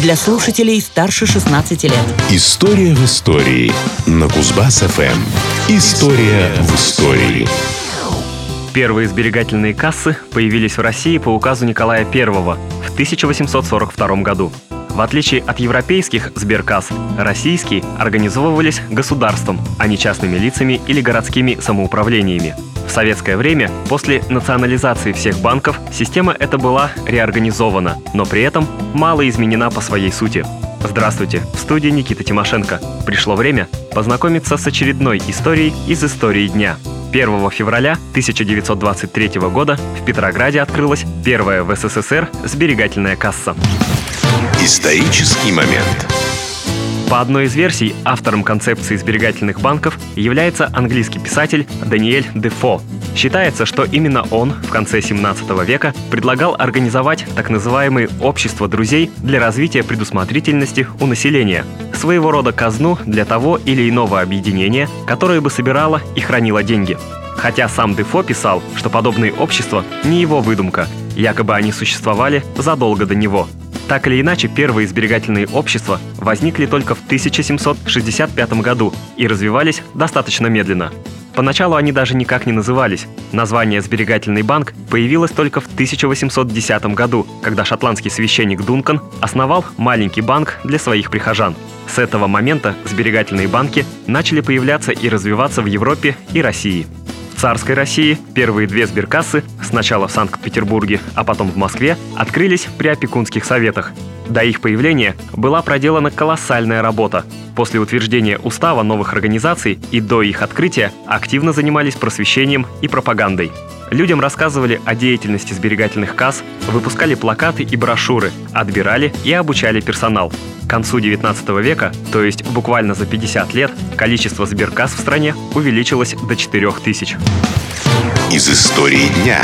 для слушателей старше 16 лет. История в истории на Кузбасс-ФМ. История в истории. Первые сберегательные кассы появились в России по указу Николая I в 1842 году. В отличие от европейских сберкасс, российские организовывались государством, а не частными лицами или городскими самоуправлениями. В советское время, после национализации всех банков, система эта была реорганизована, но при этом мало изменена по своей сути. Здравствуйте, в студии Никита Тимошенко. Пришло время познакомиться с очередной историей из истории дня. 1 февраля 1923 года в Петрограде открылась первая в СССР сберегательная касса. Исторический момент. По одной из версий, автором концепции сберегательных банков является английский писатель Даниэль Дефо. Считается, что именно он в конце 17 века предлагал организовать так называемые общества друзей для развития предусмотрительности у населения, своего рода казну для того или иного объединения, которое бы собирало и хранило деньги. Хотя сам Дефо писал, что подобные общества не его выдумка, якобы они существовали задолго до него – так или иначе, первые сберегательные общества возникли только в 1765 году и развивались достаточно медленно. Поначалу они даже никак не назывались. Название «Сберегательный банк» появилось только в 1810 году, когда шотландский священник Дункан основал маленький банк для своих прихожан. С этого момента сберегательные банки начали появляться и развиваться в Европе и России царской России первые две сберкассы, сначала в Санкт-Петербурге, а потом в Москве, открылись при опекунских советах. До их появления была проделана колоссальная работа. После утверждения устава новых организаций и до их открытия активно занимались просвещением и пропагандой. Людям рассказывали о деятельности сберегательных касс, выпускали плакаты и брошюры, отбирали и обучали персонал. К концу 19 века, то есть буквально за 50 лет, количество сберкасс в стране увеличилось до 4000. Из истории дня.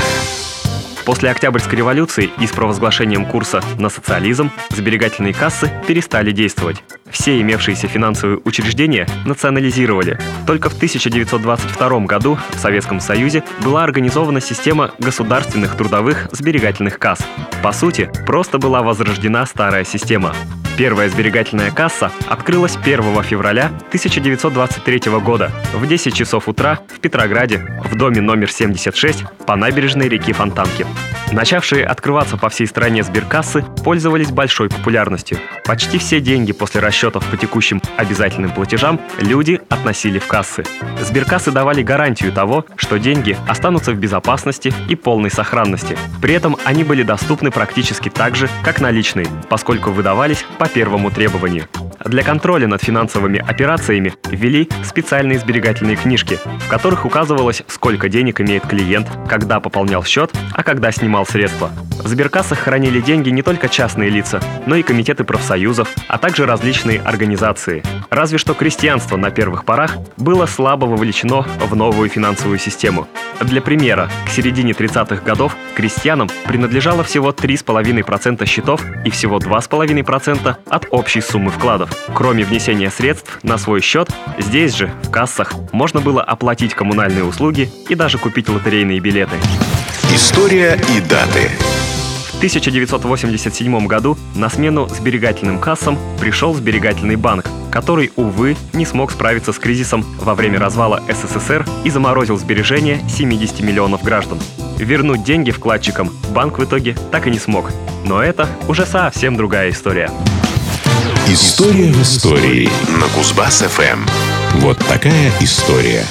После Октябрьской революции и с провозглашением курса на социализм сберегательные кассы перестали действовать. Все имевшиеся финансовые учреждения национализировали. Только в 1922 году в Советском Союзе была организована система государственных трудовых сберегательных касс. По сути, просто была возрождена старая система. Первая сберегательная касса открылась 1 февраля 1923 года в 10 часов утра в Петрограде в доме номер 76 по набережной реки Фонтанки. Начавшие открываться по всей стране сберкассы пользовались большой популярностью. Почти все деньги после расчетов по текущим обязательным платежам люди относили в кассы. Сберкассы давали гарантию того, что деньги останутся в безопасности и полной сохранности. При этом они были доступны практически так же, как наличные, поскольку выдавались по первому требованию. Для контроля над финансовыми операциями ввели специальные сберегательные книжки, в которых указывалось, сколько денег имеет клиент, когда пополнял счет, а когда снимал средства. В сберкассах хранили деньги не только частные лица, но и комитеты профсоюзов, а также различные организации. Разве что крестьянство на первых порах было слабо вовлечено в новую финансовую систему. Для примера, к середине 30-х годов крестьянам принадлежало всего 3,5% счетов и всего 2,5% от общей суммы вкладов. Кроме внесения средств на свой счет, здесь же, в кассах, можно было оплатить коммунальные услуги и даже купить лотерейные билеты. История и даты. В 1987 году на смену сберегательным кассам пришел сберегательный банк, который, увы, не смог справиться с кризисом во время развала СССР и заморозил сбережения 70 миллионов граждан. Вернуть деньги вкладчикам банк в итоге так и не смог. Но это уже совсем другая история. История в истории на Кузбасс-ФМ. Вот такая история.